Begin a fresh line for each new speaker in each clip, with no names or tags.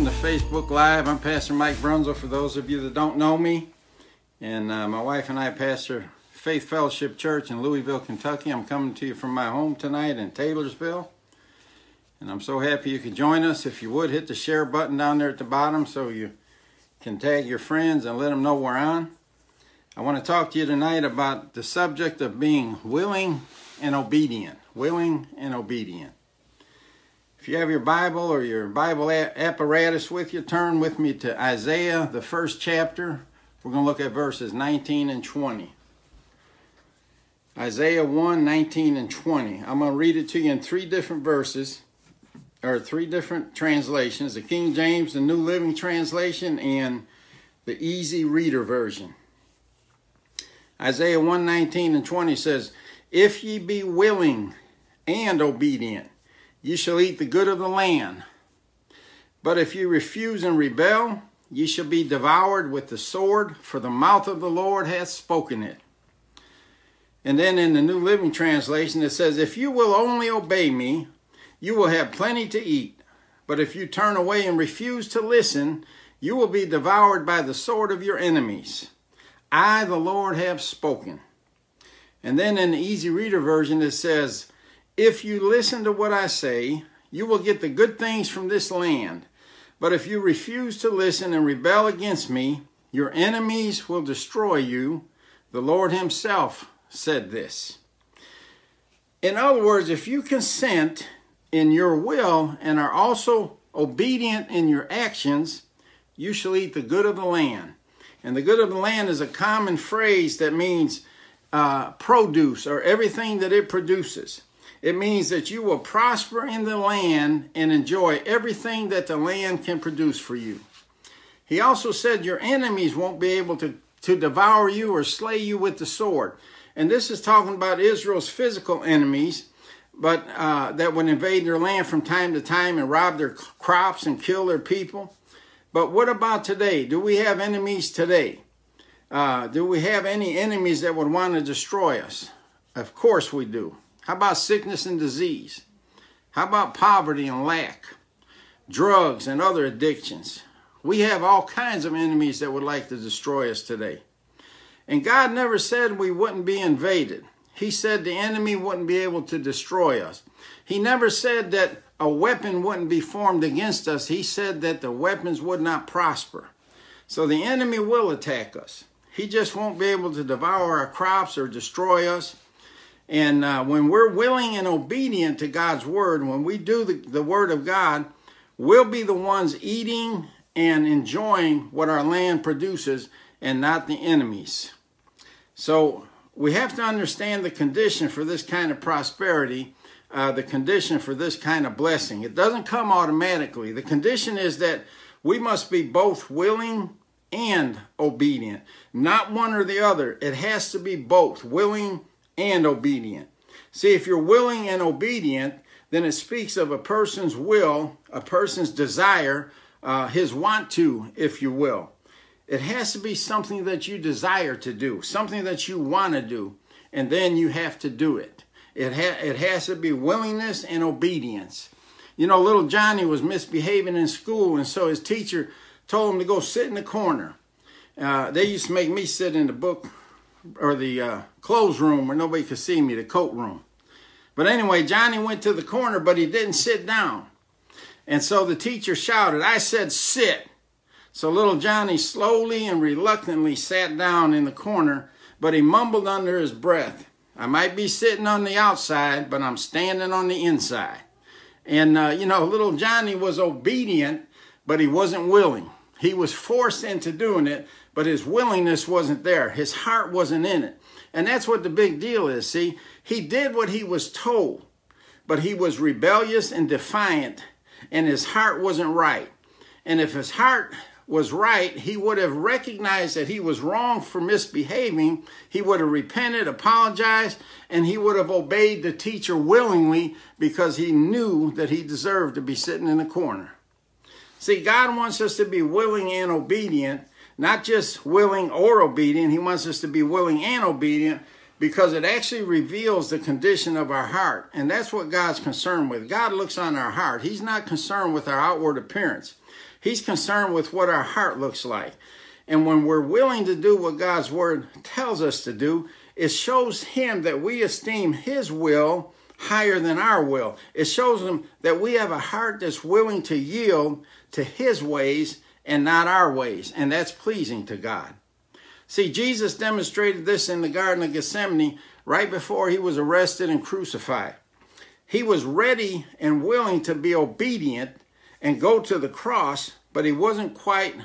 Welcome to Facebook Live. I'm Pastor Mike Brunzel for those of you that don't know me. And uh, my wife and I pastor Faith Fellowship Church in Louisville, Kentucky. I'm coming to you from my home tonight in Taylorsville. And I'm so happy you could join us. If you would, hit the share button down there at the bottom so you can tag your friends and let them know we're on. I want to talk to you tonight about the subject of being willing and obedient. Willing and obedient. You have your Bible or your Bible apparatus with you, turn with me to Isaiah, the first chapter. We're going to look at verses 19 and 20. Isaiah 1 19 and 20. I'm going to read it to you in three different verses, or three different translations the King James, the New Living Translation, and the Easy Reader Version. Isaiah 1 19 and 20 says, If ye be willing and obedient, Ye shall eat the good of the land. But if ye refuse and rebel, ye shall be devoured with the sword, for the mouth of the Lord hath spoken it. And then in the New Living Translation, it says, If you will only obey me, you will have plenty to eat. But if you turn away and refuse to listen, you will be devoured by the sword of your enemies. I, the Lord, have spoken. And then in the Easy Reader version, it says, if you listen to what I say, you will get the good things from this land. But if you refuse to listen and rebel against me, your enemies will destroy you. The Lord Himself said this. In other words, if you consent in your will and are also obedient in your actions, you shall eat the good of the land. And the good of the land is a common phrase that means uh, produce or everything that it produces. It means that you will prosper in the land and enjoy everything that the land can produce for you. He also said your enemies won't be able to, to devour you or slay you with the sword. And this is talking about Israel's physical enemies, but uh, that would invade their land from time to time and rob their crops and kill their people. But what about today? Do we have enemies today? Uh, do we have any enemies that would want to destroy us? Of course we do. How about sickness and disease? How about poverty and lack? Drugs and other addictions? We have all kinds of enemies that would like to destroy us today. And God never said we wouldn't be invaded. He said the enemy wouldn't be able to destroy us. He never said that a weapon wouldn't be formed against us. He said that the weapons would not prosper. So the enemy will attack us. He just won't be able to devour our crops or destroy us. And uh, when we're willing and obedient to God's word, when we do the, the word of God, we'll be the ones eating and enjoying what our land produces and not the enemies. So we have to understand the condition for this kind of prosperity, uh, the condition for this kind of blessing. It doesn't come automatically. The condition is that we must be both willing and obedient, not one or the other. It has to be both willing and obedient. See, if you're willing and obedient, then it speaks of a person's will, a person's desire, uh, his want to, if you will. It has to be something that you desire to do, something that you want to do, and then you have to do it. It, ha- it has to be willingness and obedience. You know, little Johnny was misbehaving in school, and so his teacher told him to go sit in the corner. Uh, they used to make me sit in the book or the uh, clothes room where nobody could see me, the coat room. But anyway, Johnny went to the corner, but he didn't sit down. And so the teacher shouted, I said, sit. So little Johnny slowly and reluctantly sat down in the corner, but he mumbled under his breath, I might be sitting on the outside, but I'm standing on the inside. And, uh, you know, little Johnny was obedient, but he wasn't willing. He was forced into doing it, but his willingness wasn't there. His heart wasn't in it. And that's what the big deal is. See, he did what he was told, but he was rebellious and defiant, and his heart wasn't right. And if his heart was right, he would have recognized that he was wrong for misbehaving. He would have repented, apologized, and he would have obeyed the teacher willingly because he knew that he deserved to be sitting in the corner. See, God wants us to be willing and obedient, not just willing or obedient. He wants us to be willing and obedient because it actually reveals the condition of our heart. And that's what God's concerned with. God looks on our heart. He's not concerned with our outward appearance. He's concerned with what our heart looks like. And when we're willing to do what God's word tells us to do, it shows him that we esteem his will higher than our will. It shows him that we have a heart that's willing to yield to his ways and not our ways. And that's pleasing to God. See, Jesus demonstrated this in the Garden of Gethsemane right before he was arrested and crucified. He was ready and willing to be obedient and go to the cross, but he wasn't quite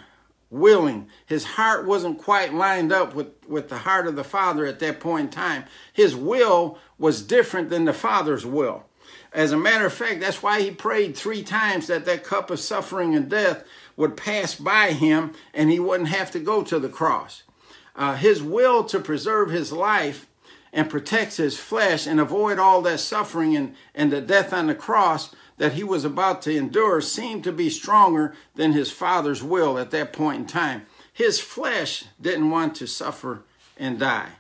willing. His heart wasn't quite lined up with, with the heart of the Father at that point in time. His will was different than the Father's will. As a matter of fact, that's why he prayed three times that that cup of suffering and death would pass by him and he wouldn't have to go to the cross. Uh, his will to preserve his life and protect his flesh and avoid all that suffering and, and the death on the cross that he was about to endure seemed to be stronger than his father's will at that point in time. His flesh didn't want to suffer and die.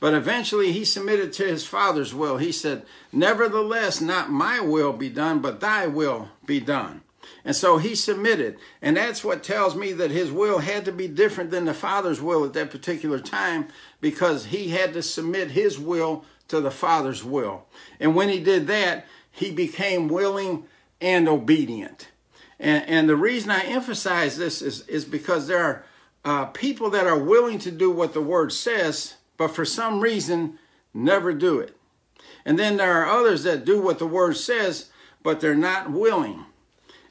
But eventually he submitted to his father's will. He said, Nevertheless, not my will be done, but thy will be done. And so he submitted. And that's what tells me that his will had to be different than the father's will at that particular time because he had to submit his will to the father's will. And when he did that, he became willing and obedient. And, and the reason I emphasize this is, is because there are uh, people that are willing to do what the word says, but for some reason never do it. And then there are others that do what the word says, but they're not willing.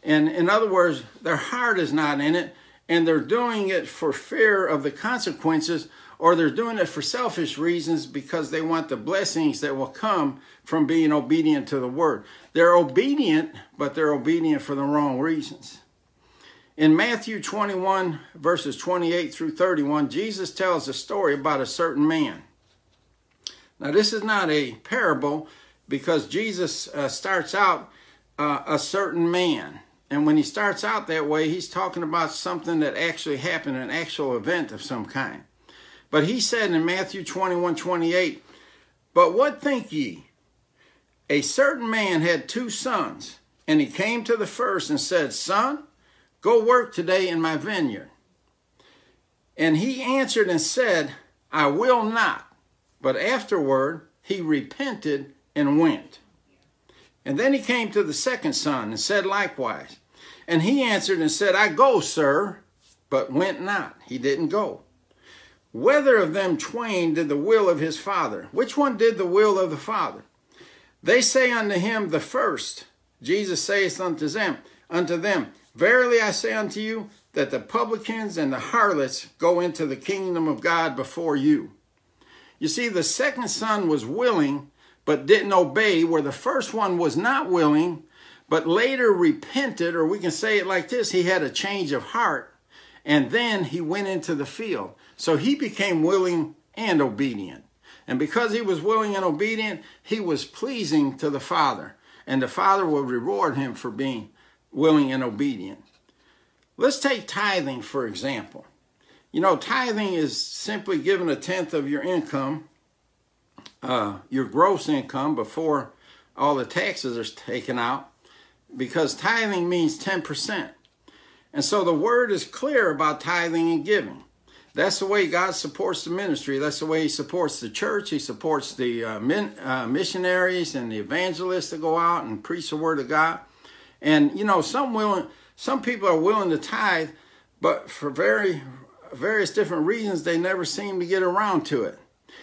And in other words, their heart is not in it, and they're doing it for fear of the consequences or they're doing it for selfish reasons because they want the blessings that will come from being obedient to the word. They're obedient, but they're obedient for the wrong reasons. In Matthew 21, verses 28 through 31, Jesus tells a story about a certain man. Now, this is not a parable because Jesus uh, starts out uh, a certain man. And when he starts out that way, he's talking about something that actually happened, an actual event of some kind. But he said in Matthew 21 28, But what think ye? A certain man had two sons, and he came to the first and said, Son, go work today in my vineyard. And he answered and said, I will not. But afterward he repented and went. And then he came to the second son and said likewise. And he answered and said, I go, sir, but went not. He didn't go. Whether of them twain did the will of his father? Which one did the will of the father? They say unto him, the first. Jesus saith unto them, unto them, Verily I say unto you, that the publicans and the harlots go into the kingdom of God before you. You see, the second son was willing, but didn't obey, where the first one was not willing, but later repented, or we can say it like this he had a change of heart, and then he went into the field. So he became willing and obedient. And because he was willing and obedient, he was pleasing to the Father. And the Father will reward him for being willing and obedient. Let's take tithing, for example. You know, tithing is simply giving a tenth of your income, uh, your gross income, before all the taxes are taken out, because tithing means 10%. And so the word is clear about tithing and giving. That's the way God supports the ministry. That's the way He supports the church. He supports the uh, uh, missionaries and the evangelists that go out and preach the word of God. And you know, some willing, some people are willing to tithe, but for very various different reasons, they never seem to get around to it.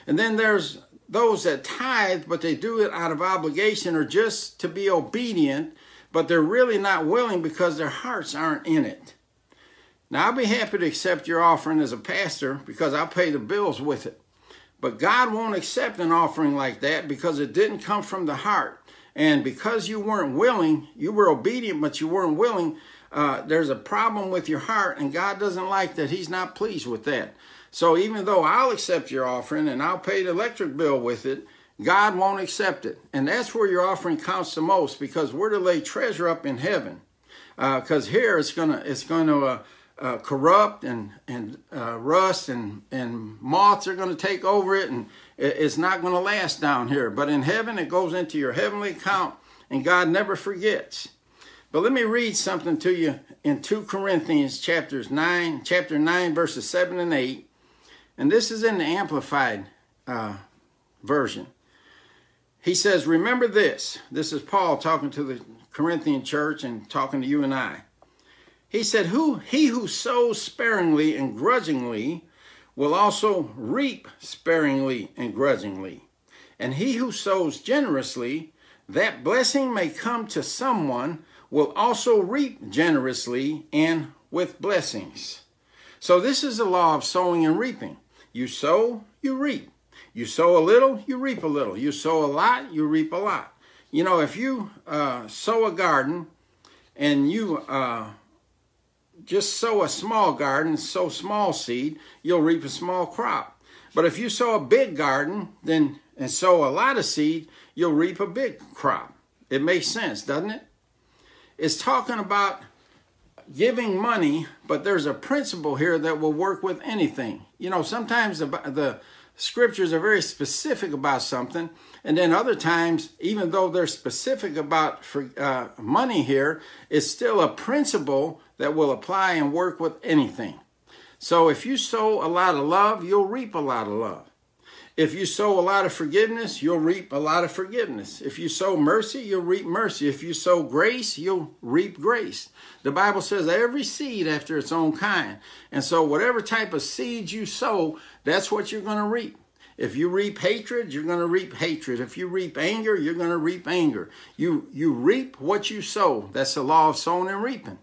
And then there's those that tithe, but they do it out of obligation or just to be obedient, but they're really not willing because their hearts aren't in it. Now, I'll be happy to accept your offering as a pastor because I'll pay the bills with it. But God won't accept an offering like that because it didn't come from the heart. And because you weren't willing, you were obedient, but you weren't willing, uh, there's a problem with your heart, and God doesn't like that. He's not pleased with that. So even though I'll accept your offering and I'll pay the electric bill with it, God won't accept it. And that's where your offering counts the most because we're to lay treasure up in heaven. Because uh, here it's gonna it's gonna uh, uh, corrupt and and uh, rust and and moths are gonna take over it and it's not gonna last down here. But in heaven it goes into your heavenly account and God never forgets. But let me read something to you in 2 Corinthians chapters 9, chapter 9, verses 7 and 8. And this is in the Amplified uh, version. He says, Remember this. This is Paul talking to the Corinthian church and talking to you and I. He said, Who he who sows sparingly and grudgingly will also reap sparingly and grudgingly. And he who sows generously, that blessing may come to someone, will also reap generously and with blessings. So this is the law of sowing and reaping. You sow, you reap. You sow a little, you reap a little. You sow a lot, you reap a lot. You know, if you uh, sow a garden and you uh, just sow a small garden, sow small seed, you'll reap a small crop. But if you sow a big garden, then and sow a lot of seed, you'll reap a big crop. It makes sense, doesn't it? It's talking about giving money, but there's a principle here that will work with anything. You know, sometimes the, the scriptures are very specific about something, and then other times, even though they're specific about for, uh, money here, it's still a principle that will apply and work with anything. So if you sow a lot of love, you'll reap a lot of love. If you sow a lot of forgiveness, you'll reap a lot of forgiveness. If you sow mercy, you'll reap mercy. If you sow grace, you'll reap grace. The Bible says every seed after its own kind. And so, whatever type of seed you sow, that's what you're going to reap. If you reap hatred, you're going to reap hatred. If you reap anger, you're going to reap anger. You you reap what you sow. That's the law of sowing and reaping.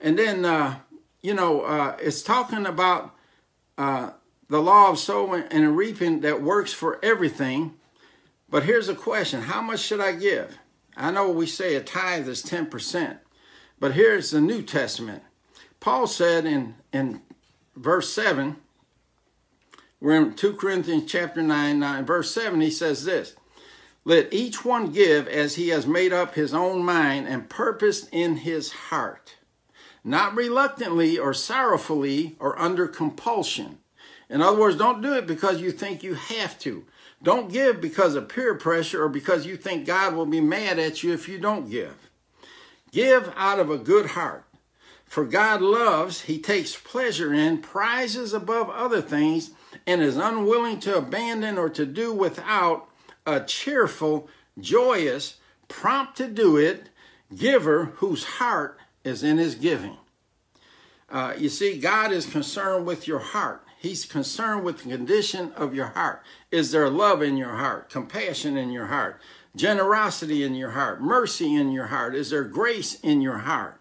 And then, uh, you know, uh, it's talking about uh, the law of sowing and reaping that works for everything. But here's a question How much should I give? I know we say a tithe is 10%, but here's the New Testament. Paul said in, in verse 7, we're in 2 Corinthians chapter 9, 9, verse 7, he says this Let each one give as he has made up his own mind and purposed in his heart, not reluctantly or sorrowfully or under compulsion in other words, don't do it because you think you have to. Don't give because of peer pressure or because you think God will be mad at you if you don't give. Give out of a good heart. For God loves, He takes pleasure in, prizes above other things, and is unwilling to abandon or to do without a cheerful, joyous, prompt to do it giver whose heart is in his giving. Uh, you see, God is concerned with your heart. He's concerned with the condition of your heart. Is there love in your heart, compassion in your heart, generosity in your heart, mercy in your heart? Is there grace in your heart?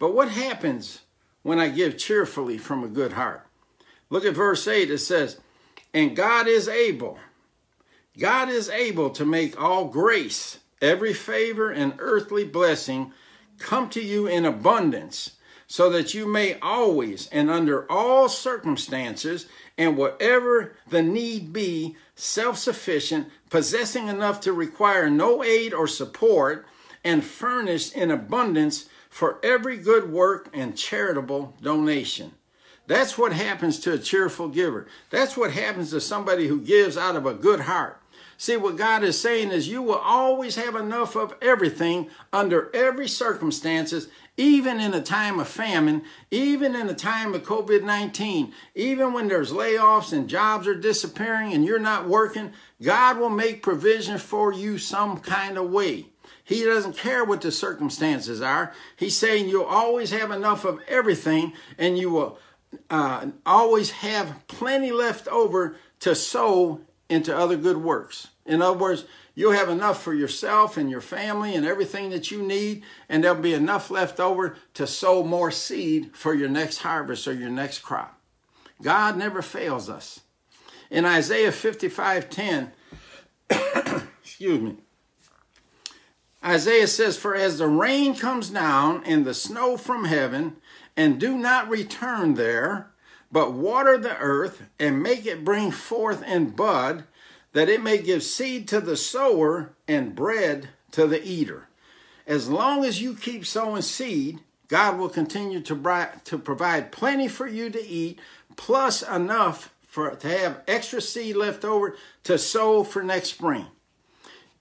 But what happens when I give cheerfully from a good heart? Look at verse 8. It says, And God is able, God is able to make all grace, every favor, and earthly blessing come to you in abundance so that you may always and under all circumstances and whatever the need be, self sufficient, possessing enough to require no aid or support, and furnished in abundance for every good work and charitable donation. That's what happens to a cheerful giver. That's what happens to somebody who gives out of a good heart. See, what God is saying is you will always have enough of everything under every circumstances even in a time of famine, even in a time of COVID 19, even when there's layoffs and jobs are disappearing and you're not working, God will make provision for you some kind of way. He doesn't care what the circumstances are. He's saying you'll always have enough of everything and you will uh, always have plenty left over to sow into other good works. In other words, You'll have enough for yourself and your family and everything that you need, and there'll be enough left over to sow more seed for your next harvest or your next crop. God never fails us. In Isaiah 55 10, excuse me, Isaiah says, For as the rain comes down and the snow from heaven, and do not return there, but water the earth and make it bring forth and bud, that it may give seed to the sower and bread to the eater. As long as you keep sowing seed, God will continue to, to provide plenty for you to eat, plus enough for to have extra seed left over to sow for next spring.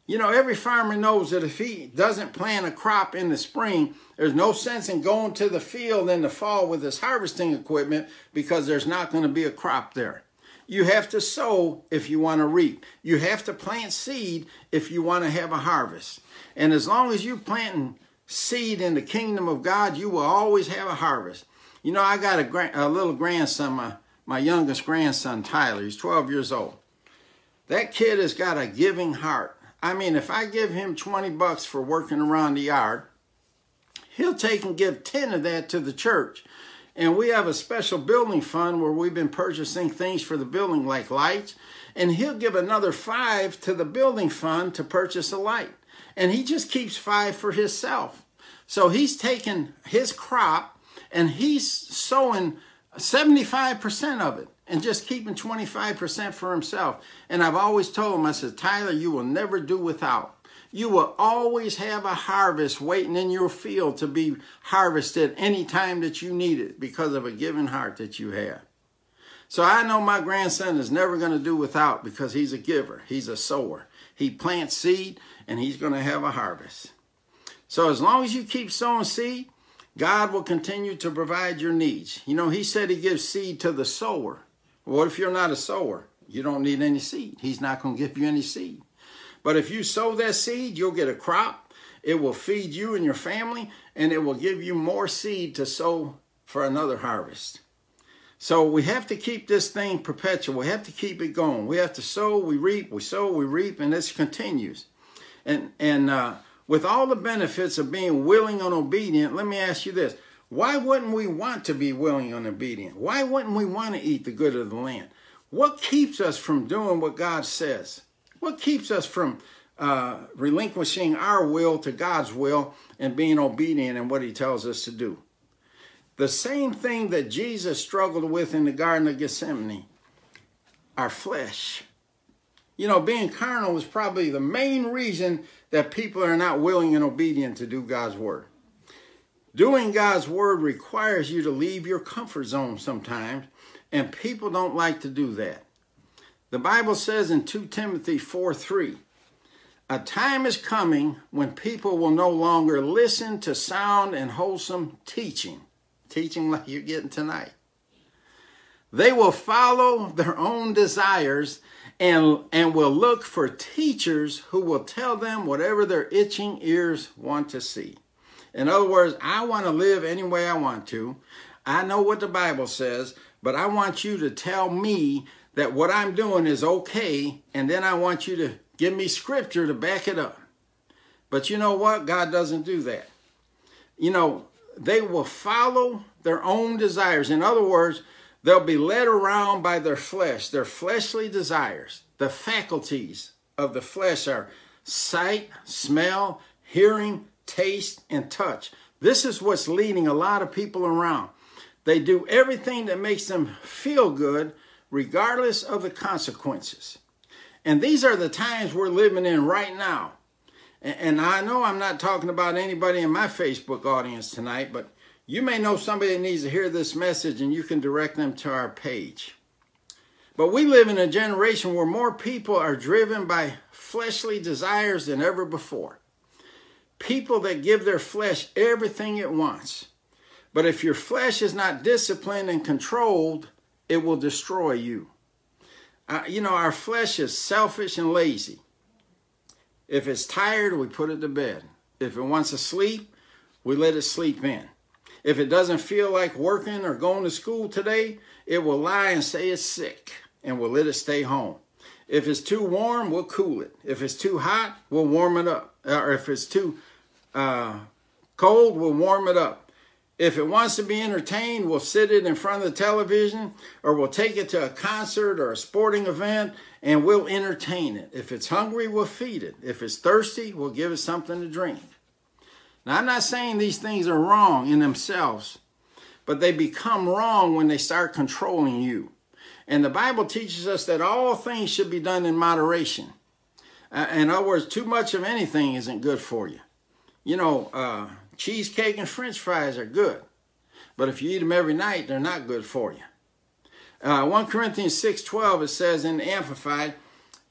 You know, every farmer knows that if he doesn't plant a crop in the spring, there's no sense in going to the field in the fall with his harvesting equipment because there's not going to be a crop there. You have to sow if you want to reap. You have to plant seed if you want to have a harvest. And as long as you're planting seed in the kingdom of God, you will always have a harvest. You know, I got a, a little grandson, my, my youngest grandson, Tyler. He's 12 years old. That kid has got a giving heart. I mean, if I give him 20 bucks for working around the yard, he'll take and give 10 of that to the church. And we have a special building fund where we've been purchasing things for the building like lights. And he'll give another five to the building fund to purchase a light. And he just keeps five for himself. So he's taking his crop and he's sowing 75% of it and just keeping 25% for himself. And I've always told him, I said, Tyler, you will never do without. You will always have a harvest waiting in your field to be harvested any time that you need it because of a given heart that you have. So I know my grandson is never going to do without because he's a giver, he's a sower. He plants seed and he's going to have a harvest. So as long as you keep sowing seed, God will continue to provide your needs. You know, he said he gives seed to the sower. What if you're not a sower? You don't need any seed. He's not going to give you any seed. But if you sow that seed, you'll get a crop. It will feed you and your family, and it will give you more seed to sow for another harvest. So we have to keep this thing perpetual. We have to keep it going. We have to sow, we reap, we sow, we reap, and this continues. And and uh, with all the benefits of being willing and obedient, let me ask you this: why wouldn't we want to be willing and obedient? Why wouldn't we want to eat the good of the land? What keeps us from doing what God says? What keeps us from uh, relinquishing our will to God's will and being obedient in what He tells us to do? The same thing that Jesus struggled with in the Garden of Gethsemane our flesh. You know, being carnal is probably the main reason that people are not willing and obedient to do God's word. Doing God's word requires you to leave your comfort zone sometimes, and people don't like to do that. The Bible says in 2 Timothy 4 3, a time is coming when people will no longer listen to sound and wholesome teaching, teaching like you're getting tonight. They will follow their own desires and, and will look for teachers who will tell them whatever their itching ears want to see. In other words, I want to live any way I want to. I know what the Bible says, but I want you to tell me that what I'm doing is okay, and then I want you to give me scripture to back it up. But you know what? God doesn't do that. You know, they will follow their own desires. In other words, they'll be led around by their flesh, their fleshly desires. The faculties of the flesh are sight, smell, hearing, taste, and touch. This is what's leading a lot of people around. They do everything that makes them feel good, regardless of the consequences. And these are the times we're living in right now. And I know I'm not talking about anybody in my Facebook audience tonight, but you may know somebody that needs to hear this message and you can direct them to our page. But we live in a generation where more people are driven by fleshly desires than ever before people that give their flesh everything it wants. But if your flesh is not disciplined and controlled, it will destroy you. Uh, you know, our flesh is selfish and lazy. If it's tired, we put it to bed. If it wants to sleep, we let it sleep in. If it doesn't feel like working or going to school today, it will lie and say it's sick and we'll let it stay home. If it's too warm, we'll cool it. If it's too hot, we'll warm it up. Or if it's too uh, cold will warm it up. If it wants to be entertained, we'll sit it in front of the television or we'll take it to a concert or a sporting event and we'll entertain it. If it's hungry, we'll feed it. If it's thirsty, we'll give it something to drink. Now, I'm not saying these things are wrong in themselves, but they become wrong when they start controlling you. And the Bible teaches us that all things should be done in moderation. Uh, in other words, too much of anything isn't good for you. You know, uh, cheesecake and french fries are good, but if you eat them every night, they're not good for you. Uh, 1 Corinthians 6.12, it says in the Amplified,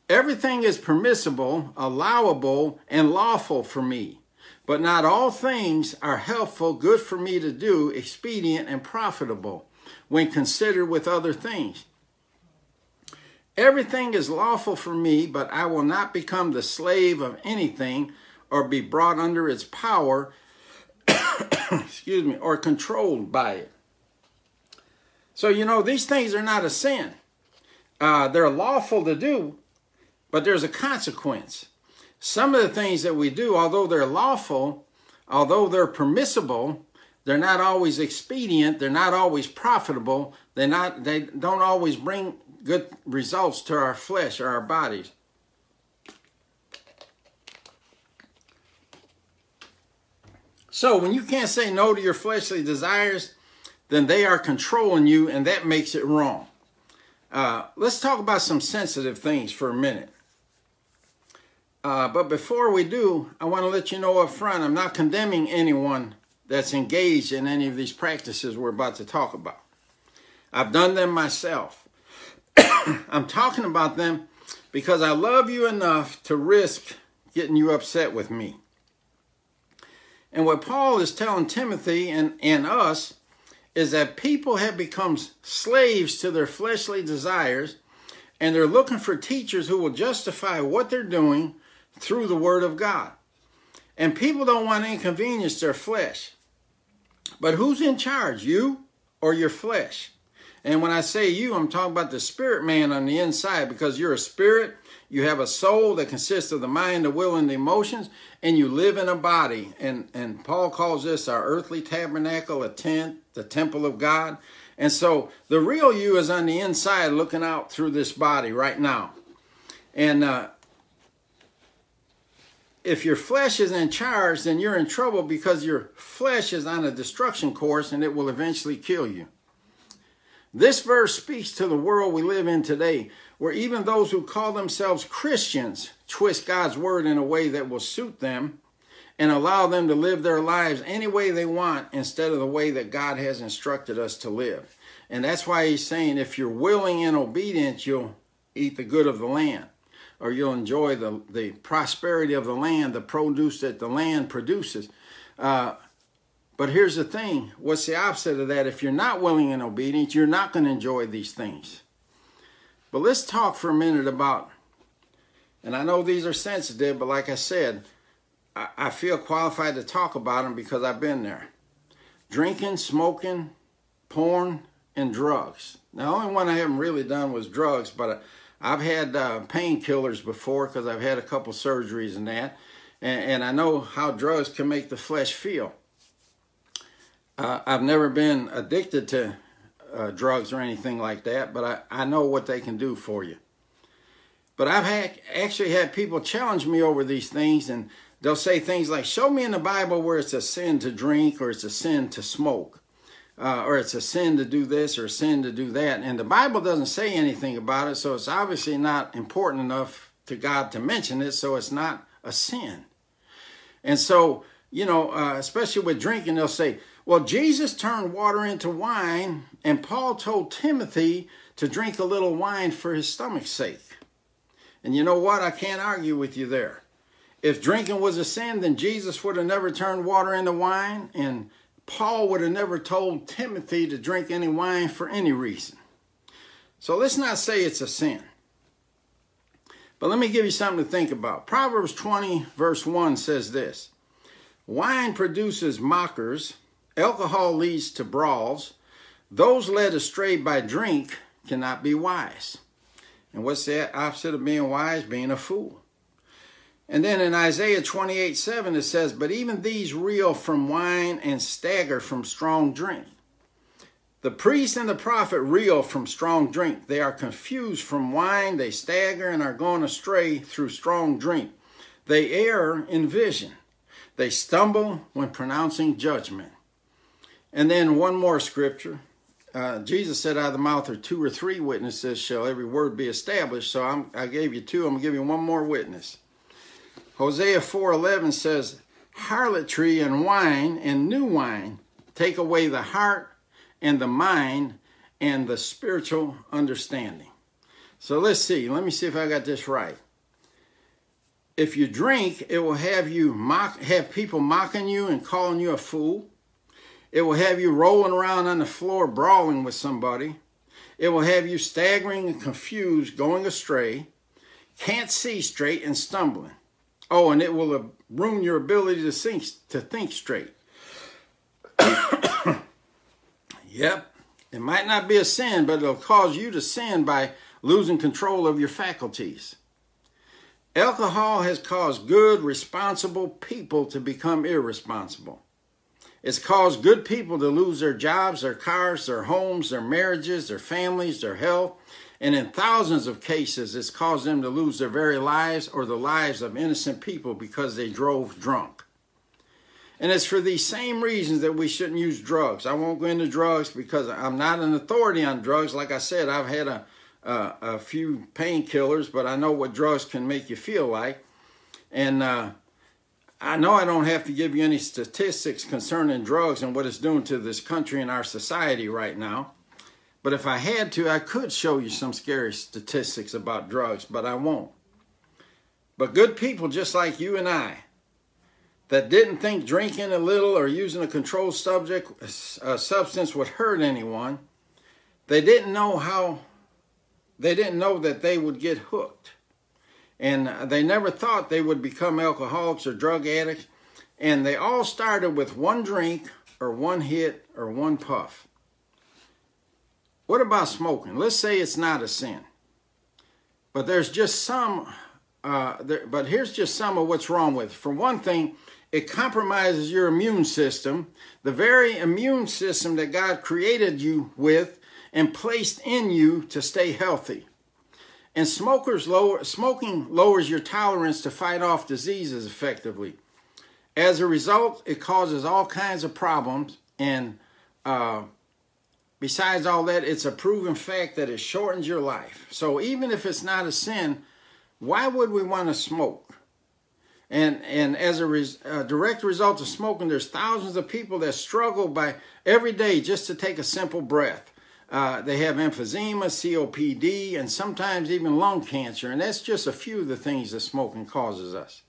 Everything is permissible, allowable, and lawful for me, but not all things are helpful, good for me to do, expedient, and profitable when considered with other things. Everything is lawful for me, but I will not become the slave of anything or be brought under its power, excuse me, or controlled by it. So, you know, these things are not a sin. Uh, they're lawful to do, but there's a consequence. Some of the things that we do, although they're lawful, although they're permissible, they're not always expedient, they're not always profitable, they're not, they don't always bring good results to our flesh or our bodies. So when you can't say no to your fleshly desires, then they are controlling you, and that makes it wrong. Uh, let's talk about some sensitive things for a minute. Uh, but before we do, I want to let you know up front I'm not condemning anyone that's engaged in any of these practices we're about to talk about. I've done them myself. I'm talking about them because I love you enough to risk getting you upset with me. And what Paul is telling Timothy and, and us is that people have become slaves to their fleshly desires and they're looking for teachers who will justify what they're doing through the Word of God. And people don't want to inconvenience their flesh. But who's in charge, you or your flesh? And when I say you, I'm talking about the spirit man on the inside because you're a spirit you have a soul that consists of the mind, the will, and the emotions, and you live in a body. And, and Paul calls this our earthly tabernacle, a tent, the temple of God. And so the real you is on the inside looking out through this body right now. And uh, if your flesh is in charge, then you're in trouble because your flesh is on a destruction course and it will eventually kill you. This verse speaks to the world we live in today where even those who call themselves Christians twist God's word in a way that will suit them and allow them to live their lives any way they want instead of the way that God has instructed us to live. And that's why he's saying if you're willing and obedient, you'll eat the good of the land or you'll enjoy the, the prosperity of the land, the produce that the land produces. Uh, but here's the thing what's the opposite of that? If you're not willing and obedient, you're not going to enjoy these things. But let's talk for a minute about, and I know these are sensitive, but like I said, I, I feel qualified to talk about them because I've been there. Drinking, smoking, porn, and drugs. Now, the only one I haven't really done was drugs, but I've had uh, painkillers before because I've had a couple surgeries and that, and, and, I know how drugs can make the flesh feel. Uh, I've never been addicted to uh, drugs or anything like that, but I, I know what they can do for you. But I've had, actually had people challenge me over these things, and they'll say things like, Show me in the Bible where it's a sin to drink, or it's a sin to smoke, uh, or it's a sin to do this, or a sin to do that. And the Bible doesn't say anything about it, so it's obviously not important enough to God to mention it, so it's not a sin. And so, you know, uh, especially with drinking, they'll say, well, Jesus turned water into wine, and Paul told Timothy to drink a little wine for his stomach's sake. And you know what? I can't argue with you there. If drinking was a sin, then Jesus would have never turned water into wine, and Paul would have never told Timothy to drink any wine for any reason. So let's not say it's a sin. But let me give you something to think about. Proverbs 20, verse 1 says this Wine produces mockers, Alcohol leads to brawls. Those led astray by drink cannot be wise. And what's the opposite of being wise? Being a fool. And then in Isaiah 28 7, it says, But even these reel from wine and stagger from strong drink. The priest and the prophet reel from strong drink. They are confused from wine, they stagger and are going astray through strong drink. They err in vision. They stumble when pronouncing judgment. And then one more scripture. Uh, Jesus said, out of the mouth of two or three witnesses shall every word be established. So I'm, I gave you two. I'm going to give you one more witness. Hosea 4:11 says, "Harlotry and wine and new wine take away the heart and the mind and the spiritual understanding." So let's see. Let me see if I got this right. If you drink, it will have you mock have people mocking you and calling you a fool. It will have you rolling around on the floor brawling with somebody. It will have you staggering and confused, going astray, can't see straight and stumbling. Oh, and it will ruin your ability to think to think straight. yep, it might not be a sin, but it'll cause you to sin by losing control of your faculties. Alcohol has caused good, responsible people to become irresponsible. It's caused good people to lose their jobs, their cars, their homes, their marriages, their families, their health, and in thousands of cases, it's caused them to lose their very lives or the lives of innocent people because they drove drunk. And it's for these same reasons that we shouldn't use drugs. I won't go into drugs because I'm not an authority on drugs. Like I said, I've had a, a, a few painkillers, but I know what drugs can make you feel like. And uh, I know I don't have to give you any statistics concerning drugs and what it's doing to this country and our society right now. But if I had to, I could show you some scary statistics about drugs, but I won't. But good people just like you and I that didn't think drinking a little or using a controlled subject a substance would hurt anyone, they didn't know how they didn't know that they would get hooked. And they never thought they would become alcoholics or drug addicts. And they all started with one drink or one hit or one puff. What about smoking? Let's say it's not a sin, but there's just some. Uh, there, but here's just some of what's wrong with. It. For one thing, it compromises your immune system, the very immune system that God created you with and placed in you to stay healthy. And smokers lower, smoking lowers your tolerance to fight off diseases effectively. As a result, it causes all kinds of problems and uh, Besides all that, it's a proven fact that it shortens your life. So even if it's not a sin, why would we want to smoke? And and as a, res, a, direct result of smoking, there's thousands of people that struggle by every day just to take a simple breath. Uh, they have emphysema, COPD, and sometimes even lung cancer. And that's just a few of the things that smoking causes us.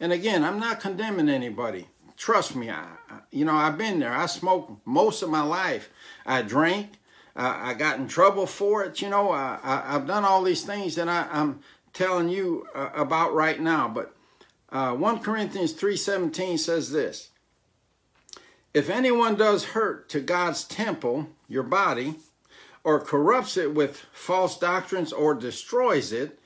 And again, I'm not condemning anybody. Trust me, I, you know, I've been there. I smoked most of my life. I drank. Uh, I got in trouble for it. You know, I, have done all these things that I, am telling you uh, about right now. But uh, 1 Corinthians 3.17 says this. If anyone does hurt to God's temple, your body, or corrupts it with false doctrines or destroys it,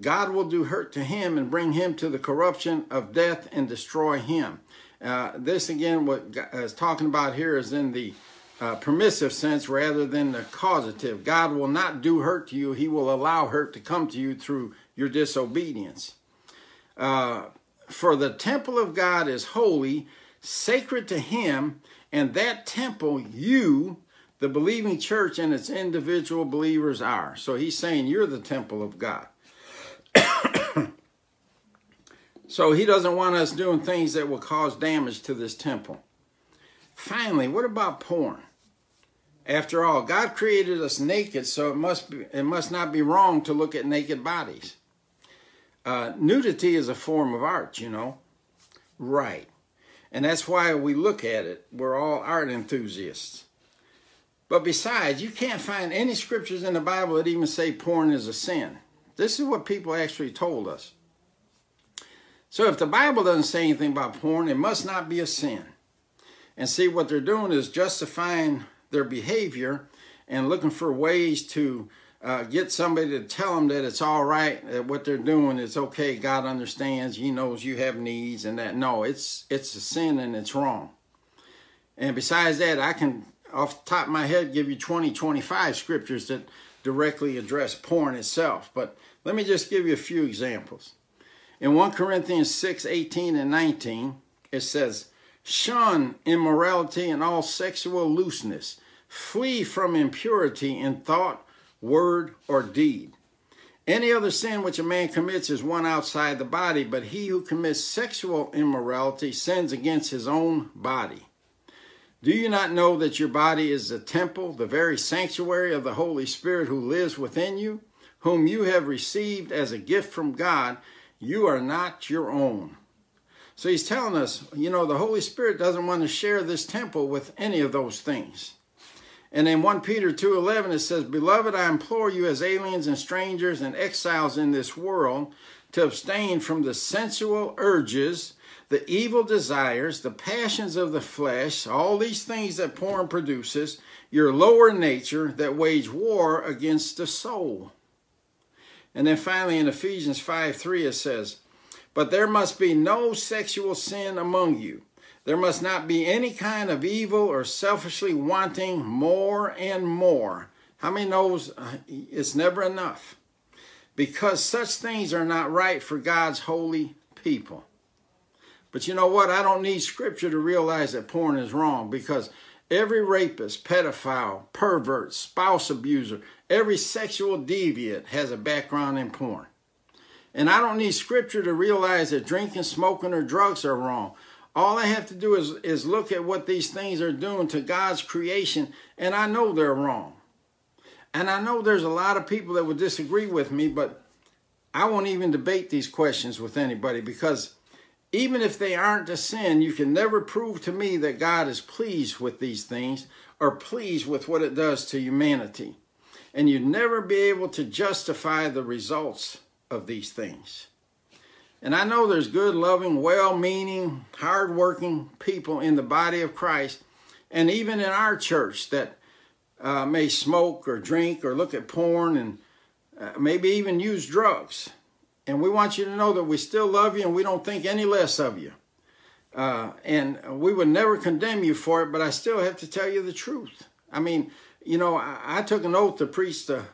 God will do hurt to him and bring him to the corruption of death and destroy him. Uh, this again, what God is talking about here is in the uh, permissive sense rather than the causative. God will not do hurt to you, He will allow hurt to come to you through your disobedience. Uh, for the temple of God is holy, sacred to Him, and that temple you, the believing church, and its individual believers are. So He's saying you're the temple of God. So he doesn't want us doing things that will cause damage to this temple. Finally, what about porn? After all, God created us naked, so it must be it must not be wrong to look at naked bodies. Uh, nudity is a form of art, you know. Right. And that's why we look at it. We're all art enthusiasts. But besides, you can't find any scriptures in the Bible that even say porn is a sin. This is what people actually told us. So if the Bible doesn't say anything about porn, it must not be a sin. And see, what they're doing is justifying their behavior and looking for ways to uh, get somebody to tell them that it's all right, that what they're doing is okay. God understands. He knows you have needs, and that no, it's it's a sin and it's wrong. And besides that, I can off the top of my head give you 20, 25 scriptures that directly address porn itself. But let me just give you a few examples. In 1 Corinthians 6, 18 and 19, it says, Shun immorality and all sexual looseness. Flee from impurity in thought, word, or deed. Any other sin which a man commits is one outside the body, but he who commits sexual immorality sins against his own body. Do you not know that your body is the temple, the very sanctuary of the Holy Spirit who lives within you, whom you have received as a gift from God? You are not your own. So he's telling us, you know, the Holy Spirit doesn't want to share this temple with any of those things. And in 1 Peter 2:11 it says, "Beloved, I implore you as aliens and strangers and exiles in this world to abstain from the sensual urges, the evil desires, the passions of the flesh, all these things that porn produces, your lower nature that wage war against the soul." And then finally in Ephesians 5 3, it says, "But there must be no sexual sin among you." There must not be any kind of evil or selfishly wanting more and more. How many knows uh, it's never enough? Because such things are not right for God's holy people. But you know what? I don't need scripture to realize that porn is wrong because every rapist, pedophile, pervert, spouse abuser, every sexual deviant has a background in porn. And I don't need scripture to realize that drinking, smoking, or drugs are wrong. All I have to do is, is look at what these things are doing to God's creation, and I know they're wrong. And I know there's a lot of people that would disagree with me, but I won't even debate these questions with anybody because even if they aren't a sin, you can never prove to me that God is pleased with these things or pleased with what it does to humanity. And you'd never be able to justify the results of these things. And I know there's good, loving, well meaning, hard working people in the body of Christ, and even in our church that uh, may smoke or drink or look at porn and uh, maybe even use drugs. And we want you to know that we still love you and we don't think any less of you. Uh, and we would never condemn you for it, but I still have to tell you the truth. I mean, you know, I, I took an oath to preach the,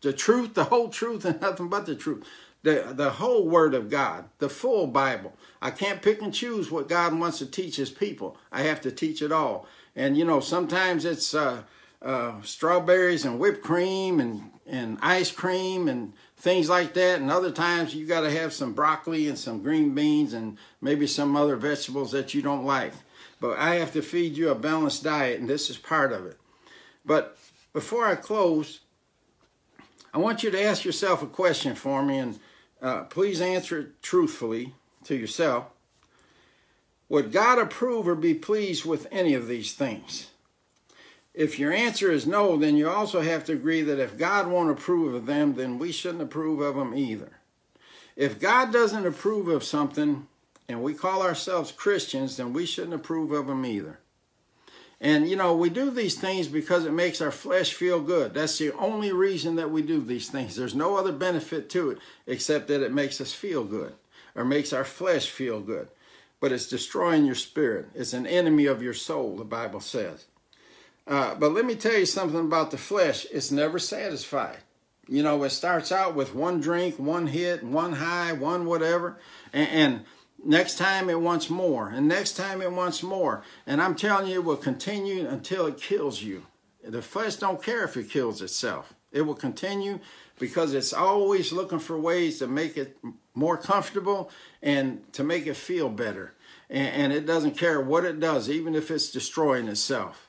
the truth, the whole truth, and nothing but the truth the, the whole Word of God, the full Bible. I can't pick and choose what God wants to teach His people. I have to teach it all. And you know, sometimes it's uh, uh, strawberries and whipped cream and, and ice cream and things like that. And other times you got to have some broccoli and some green beans and maybe some other vegetables that you don't like. But I have to feed you a balanced diet, and this is part of it. But before I close, I want you to ask yourself a question for me and uh, please answer it truthfully to yourself. Would God approve or be pleased with any of these things? If your answer is no, then you also have to agree that if God won't approve of them, then we shouldn't approve of them either. If God doesn't approve of something and we call ourselves Christians, then we shouldn't approve of them either. And you know, we do these things because it makes our flesh feel good. That's the only reason that we do these things. There's no other benefit to it except that it makes us feel good or makes our flesh feel good. But it's destroying your spirit. It's an enemy of your soul, the Bible says. Uh, but let me tell you something about the flesh. It's never satisfied. You know, it starts out with one drink, one hit, one high, one whatever. And, and Next time it wants more, and next time it wants more. And I'm telling you, it will continue until it kills you. The flesh don't care if it kills itself. It will continue because it's always looking for ways to make it more comfortable and to make it feel better. And, and it doesn't care what it does, even if it's destroying itself.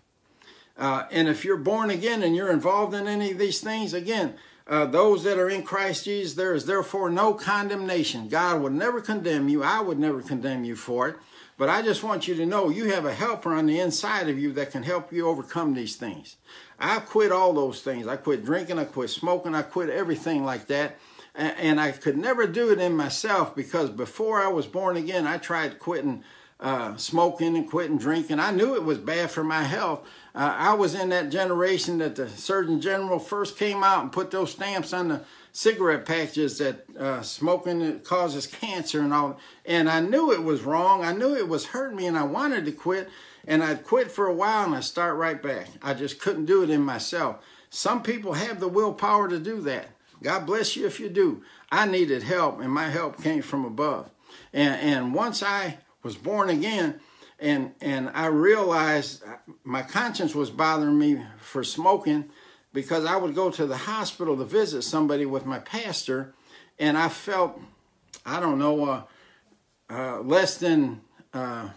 Uh, and if you're born again and you're involved in any of these things, again, uh, those that are in Christ Jesus, there is therefore no condemnation. God would never condemn you. I would never condemn you for it. But I just want you to know you have a helper on the inside of you that can help you overcome these things. I quit all those things. I quit drinking, I quit smoking, I quit everything like that. And I could never do it in myself because before I was born again, I tried quitting uh, smoking and quitting drinking. I knew it was bad for my health. Uh, I was in that generation that the Surgeon General first came out and put those stamps on the cigarette packages that uh, smoking causes cancer and all. And I knew it was wrong. I knew it was hurting me, and I wanted to quit. And I'd quit for a while, and I start right back. I just couldn't do it in myself. Some people have the willpower to do that. God bless you if you do. I needed help, and my help came from above. And, and once I was born again, and and I realized my conscience was bothering me for smoking because I would go to the hospital to visit somebody with my pastor, and I felt, I don't know, uh, uh, less than uh,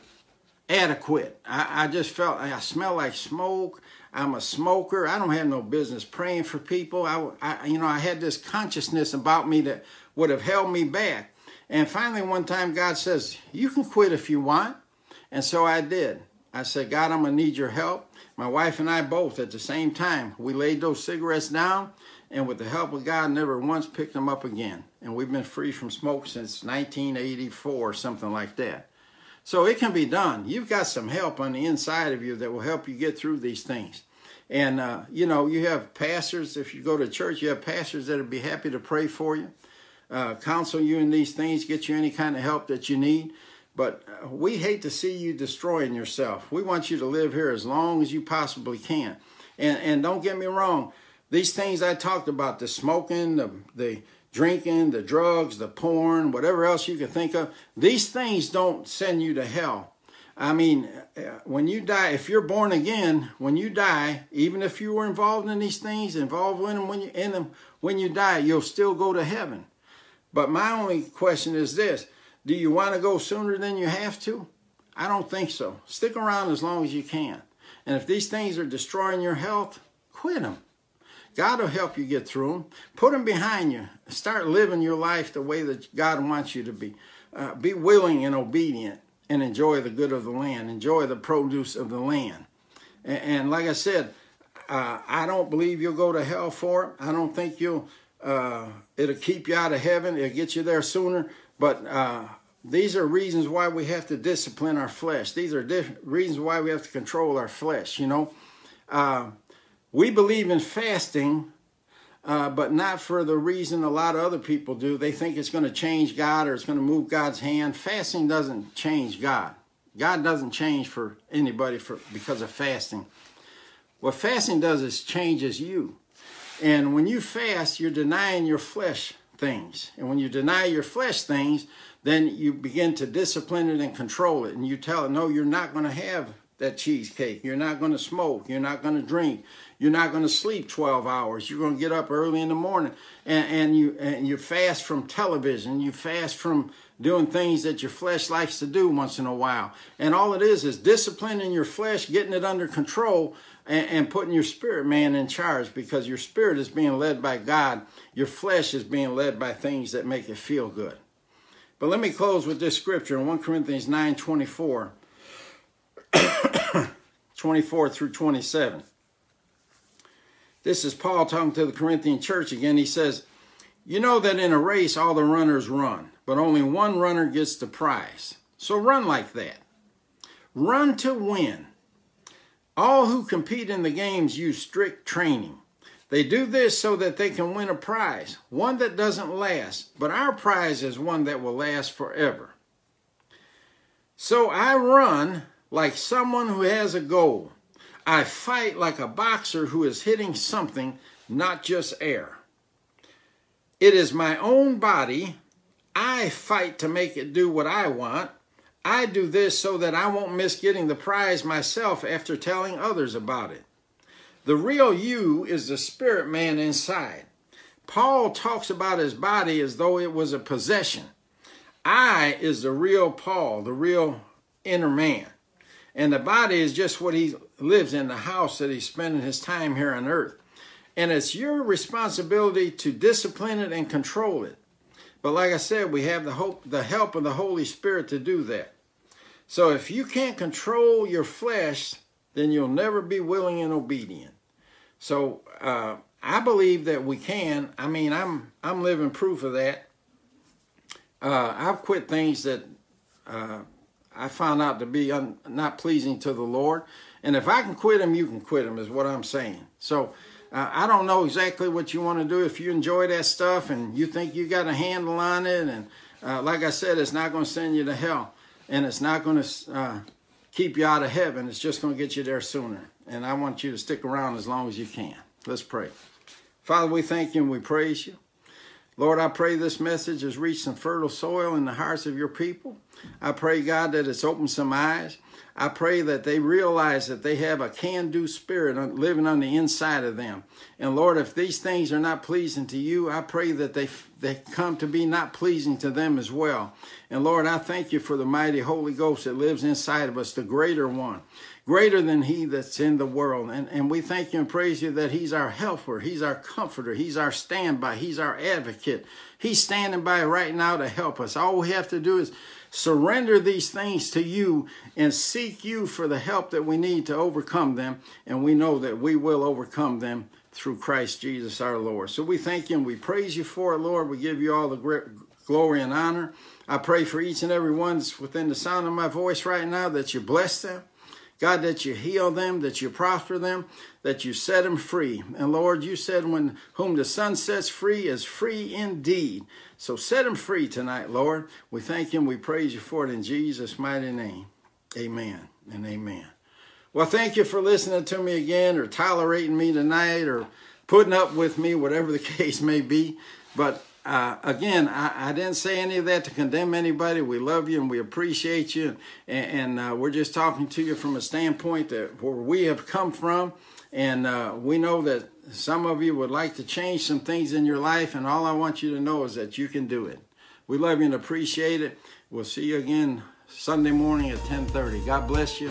adequate. I, I just felt I smell like smoke. I'm a smoker. I don't have no business praying for people. I, I, you know, I had this consciousness about me that would have held me back. And finally, one time, God says, You can quit if you want. And so I did. I said, God, I'm going to need your help. My wife and I both at the same time, we laid those cigarettes down, and with the help of God, never once picked them up again. And we've been free from smoke since 1984, something like that. So it can be done. You've got some help on the inside of you that will help you get through these things. And, uh, you know, you have pastors, if you go to church, you have pastors that would be happy to pray for you uh, counsel you in these things, get you any kind of help that you need. But uh, we hate to see you destroying yourself. We want you to live here as long as you possibly can. And, and don't get me wrong, these things I talked about the smoking, the, the drinking, the drugs, the porn, whatever else you can think of these things don't send you to hell. I mean, uh, when you die, if you're born again, when you die, even if you were involved in these things, involved in them when you in them when you die, you'll still go to heaven. But my only question is this do you want to go sooner than you have to? I don't think so. Stick around as long as you can. And if these things are destroying your health, quit them. God will help you get through them. Put them behind you. Start living your life the way that God wants you to be. Uh, be willing and obedient and enjoy the good of the land. Enjoy the produce of the land. And, and like I said, uh, I don't believe you'll go to hell for it. I don't think you'll uh, it'll keep you out of heaven. It'll get you there sooner. But uh, these are reasons why we have to discipline our flesh. These are different reasons why we have to control our flesh. You know, uh, we believe in fasting, uh, but not for the reason a lot of other people do. They think it's going to change God or it's going to move God's hand. Fasting doesn't change God. God doesn't change for anybody for because of fasting. What fasting does is changes you. And when you fast, you're denying your flesh things. And when you deny your flesh things, then you begin to discipline it and control it. And you tell it, no, you're not going to have that cheesecake. You're not going to smoke. You're not going to drink. You're not going to sleep 12 hours. You're going to get up early in the morning and, and you and you fast from television. You fast from doing things that your flesh likes to do once in a while. And all it is is disciplining your flesh, getting it under control and, and putting your spirit man in charge because your spirit is being led by God. Your flesh is being led by things that make it feel good. But let me close with this scripture in 1 Corinthians 9 24, 24 through 27. This is Paul talking to the Corinthian church again. He says, You know that in a race all the runners run, but only one runner gets the prize. So run like that. Run to win. All who compete in the games use strict training. They do this so that they can win a prize, one that doesn't last, but our prize is one that will last forever. So I run like someone who has a goal. I fight like a boxer who is hitting something, not just air. It is my own body. I fight to make it do what I want, I do this so that I won't miss getting the prize myself after telling others about it. The real you is the spirit man inside. Paul talks about his body as though it was a possession. I is the real Paul, the real inner man. And the body is just what he lives in, the house that he's spending his time here on earth. And it's your responsibility to discipline it and control it. But like I said, we have the hope, the help of the Holy Spirit to do that. So if you can't control your flesh, then you'll never be willing and obedient. So uh, I believe that we can. I mean, I'm I'm living proof of that. Uh, I've quit things that uh, I found out to be un, not pleasing to the Lord. And if I can quit them, you can quit them, is what I'm saying. So uh, I don't know exactly what you want to do. If you enjoy that stuff and you think you got a handle on it, and uh, like I said, it's not going to send you to hell, and it's not going to uh, keep you out of heaven. It's just going to get you there sooner. And I want you to stick around as long as you can. Let's pray. Father, we thank you and we praise you. Lord, I pray this message has reached some fertile soil in the hearts of your people. I pray, God, that it's opened some eyes. I pray that they realize that they have a can do spirit living on the inside of them. And Lord, if these things are not pleasing to you, I pray that they, they come to be not pleasing to them as well. And Lord, I thank you for the mighty Holy Ghost that lives inside of us, the greater one greater than he that's in the world. And, and we thank you and praise you that he's our helper, he's our comforter, he's our standby, he's our advocate. He's standing by right now to help us. All we have to do is surrender these things to you and seek you for the help that we need to overcome them. And we know that we will overcome them through Christ Jesus our Lord. So we thank you and we praise you for it, Lord. We give you all the glory and honor. I pray for each and every one that's within the sound of my voice right now that you bless them God, that you heal them, that you prosper them, that you set them free. And Lord, you said, when whom the Son sets free is free indeed. So set them free tonight, Lord. We thank you and we praise you for it in Jesus' mighty name. Amen and amen. Well, thank you for listening to me again or tolerating me tonight or putting up with me, whatever the case may be. But uh, again, I, I, didn't say any of that to condemn anybody. We love you and we appreciate you, and, and uh, we're just talking to you from a standpoint that where we have come from, and uh, we know that some of you would like to change some things in your life, and all I want you to know is that you can do it. We love you and appreciate it. We'll see you again Sunday morning at 10:30. God bless you.